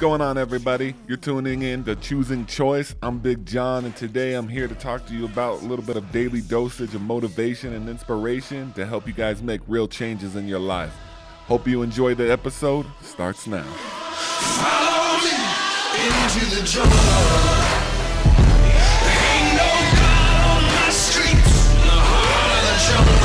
going on, everybody? You're tuning in to Choosing Choice. I'm Big John, and today I'm here to talk to you about a little bit of daily dosage of motivation and inspiration to help you guys make real changes in your life. Hope you enjoy the episode. Starts now. Follow me into the jungle. Ain't no God on my streets, in the heart of the jungle.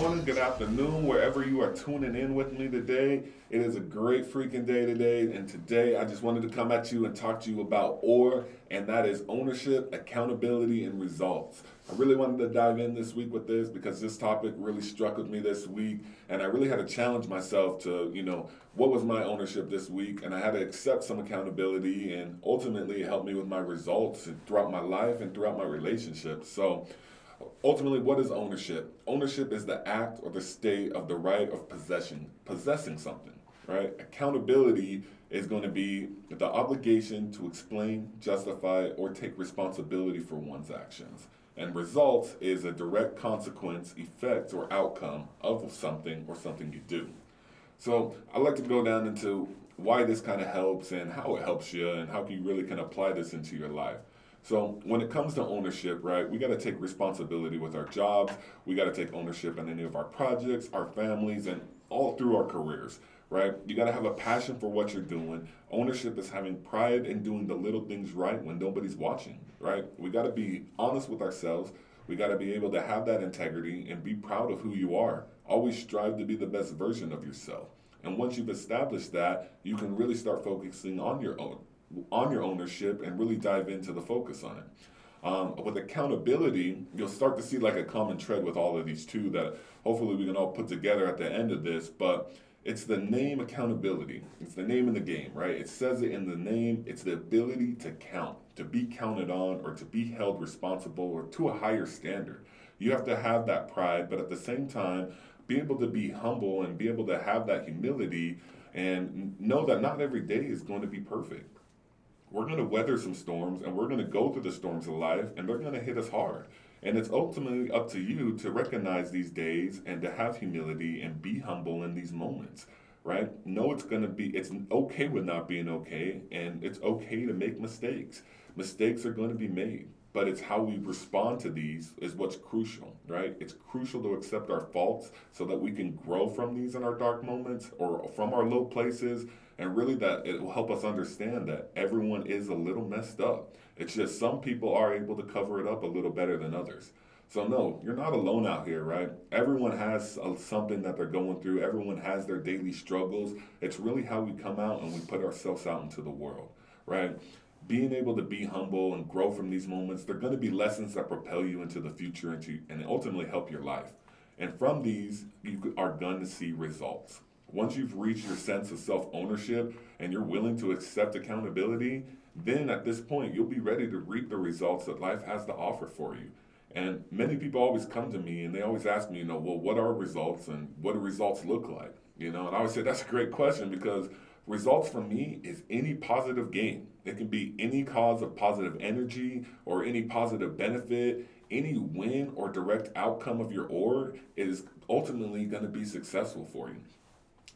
Morning, good afternoon, wherever you are tuning in with me today. It is a great freaking day today, and today I just wanted to come at you and talk to you about OAR, and that is ownership, accountability, and results. I really wanted to dive in this week with this because this topic really struck with me this week, and I really had to challenge myself to, you know, what was my ownership this week, and I had to accept some accountability, and ultimately it helped me with my results throughout my life and throughout my relationships. So, ultimately what is ownership? Ownership is the act or the state of the right of possession possessing something right? Accountability is going to be the obligation to explain justify or take responsibility for one's actions. And results is a direct consequence effect or outcome of something or something you do. So I like to go down into why this kind of helps and how it helps you and how you really can apply this into your life. So when it comes to ownership, right, we got to take responsibility with our jobs. We got to take ownership in any of our projects, our families, and all through our careers, right? You got to have a passion for what you're doing. Ownership is having pride in doing the little things right when nobody's watching, right? We got to be honest with ourselves. We got to be able to have that integrity and be proud of who you are. Always strive to be the best version of yourself. And once you've established that, you can really start focusing on your own on your ownership and really dive into the focus on it. Um, with accountability, you'll start to see like a common thread with all of these two that hopefully we can all put together at the end of this. But it's the name accountability. It's the name in the game, right? It says it in the name. It's the ability to count, to be counted on, or to be held responsible, or to a higher standard. You have to have that pride, but at the same time, be able to be humble and be able to have that humility and know that not every day is going to be perfect we're going to weather some storms and we're going to go through the storms of life and they're going to hit us hard. And it's ultimately up to you to recognize these days and to have humility and be humble in these moments, right? Know it's going to be, it's okay with not being okay and it's okay to make mistakes. Mistakes are going to be made, but it's how we respond to these is what's crucial, right? It's crucial to accept our faults so that we can grow from these in our dark moments or from our low places and really that it will help us understand that everyone is a little messed up. It's just some people are able to cover it up a little better than others. So no, you're not alone out here, right? Everyone has a, something that they're going through. Everyone has their daily struggles. It's really how we come out and we put ourselves out into the world, right? Being able to be humble and grow from these moments, they're going to be lessons that propel you into the future and, to, and ultimately help your life. And from these, you are going to see results. Once you've reached your sense of self ownership and you're willing to accept accountability, then at this point, you'll be ready to reap the results that life has to offer for you. And many people always come to me and they always ask me, you know, well, what are results and what do results look like? You know, and I always say that's a great question because results for me is any positive gain. It can be any cause of positive energy or any positive benefit. Any win or direct outcome of your org is ultimately going to be successful for you.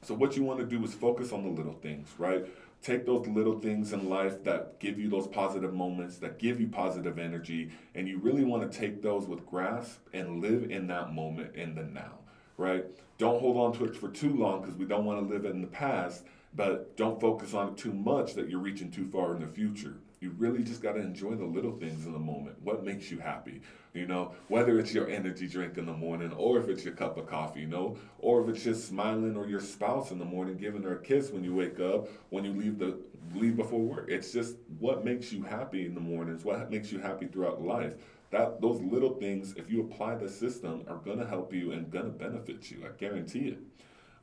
So what you want to do is focus on the little things, right? Take those little things in life that give you those positive moments, that give you positive energy, and you really want to take those with grasp and live in that moment in the now, right? Don't hold on to it for too long because we don't want to live in the past, but don't focus on it too much that you're reaching too far in the future. You really just got to enjoy the little things in the moment. What makes you happy? You know, whether it's your energy drink in the morning or if it's your cup of coffee, you know, or if it's just smiling or your spouse in the morning giving her a kiss when you wake up, when you leave the leave before work. It's just what makes you happy in the mornings, what makes you happy throughout life. That those little things, if you apply the system, are gonna help you and gonna benefit you. I guarantee it.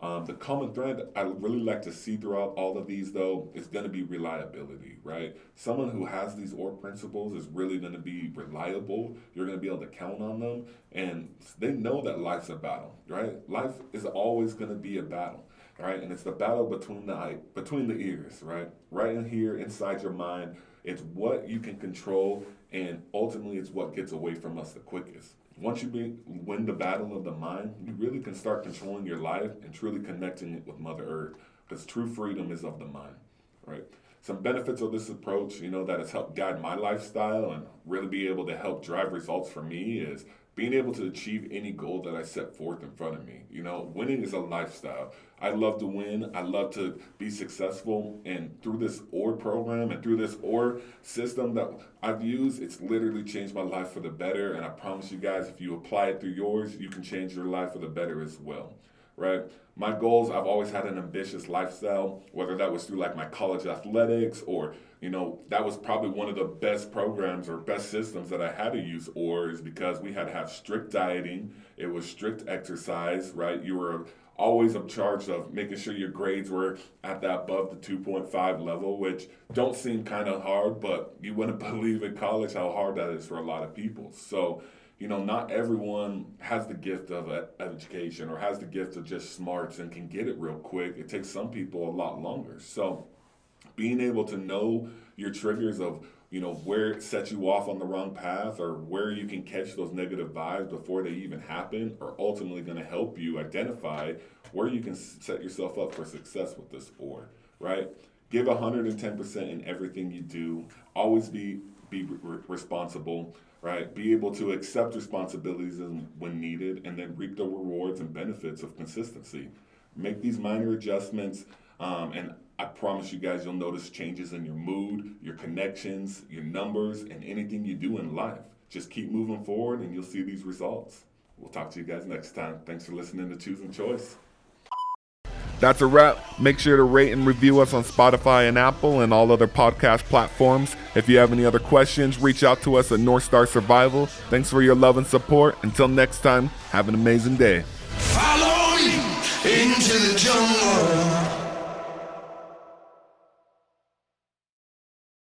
Um, the common thread I really like to see throughout all of these, though, is going to be reliability, right? Someone who has these OAR principles is really going to be reliable. You're going to be able to count on them, and they know that life's a battle, right? Life is always going to be a battle, right? And it's the battle between the between the ears, right? Right in here, inside your mind. It's what you can control, and ultimately, it's what gets away from us the quickest. once you be, win the battle of the mind, you really can start controlling your life and truly connecting it with Mother Earth. Because true freedom is of the mind, right? Some benefits of this approach, you know, that has helped guide my lifestyle and really be able to help drive results for me is being able to achieve any goal that I set forth in front of me. You know, winning is a lifestyle. I love to win. I love to be successful. And through this OAR program and through this OAR system that I've used, it's literally changed my life for the better. And I promise you guys, if you apply it through yours, you can change your life for the better as well right? My goals, I've always had an ambitious lifestyle, whether that was through like my college athletics or, you know, that was probably one of the best programs or best systems that I had to use or is because we had to have strict dieting. It was strict exercise, right? You were always in charge of making sure your grades were at that above the 2.5 level, which don't seem kind of hard, but you wouldn't believe in college how hard that is for a lot of people. So, you know, not everyone has the gift of education or has the gift of just smarts and can get it real quick. It takes some people a lot longer. So, being able to know your triggers of you know where it sets you off on the wrong path or where you can catch those negative vibes before they even happen are ultimately going to help you identify where you can set yourself up for success with this sport right give 110% in everything you do always be be re- responsible right? Be able to accept responsibilities when needed and then reap the rewards and benefits of consistency. Make these minor adjustments, um, and I promise you guys you'll notice changes in your mood, your connections, your numbers, and anything you do in life. Just keep moving forward and you'll see these results. We'll talk to you guys next time. Thanks for listening to Choosing Choice. That's a wrap. Make sure to rate and review us on Spotify and Apple and all other podcast platforms. If you have any other questions, reach out to us at North Star Survival. Thanks for your love and support. Until next time, have an amazing day. Follow into the jungle.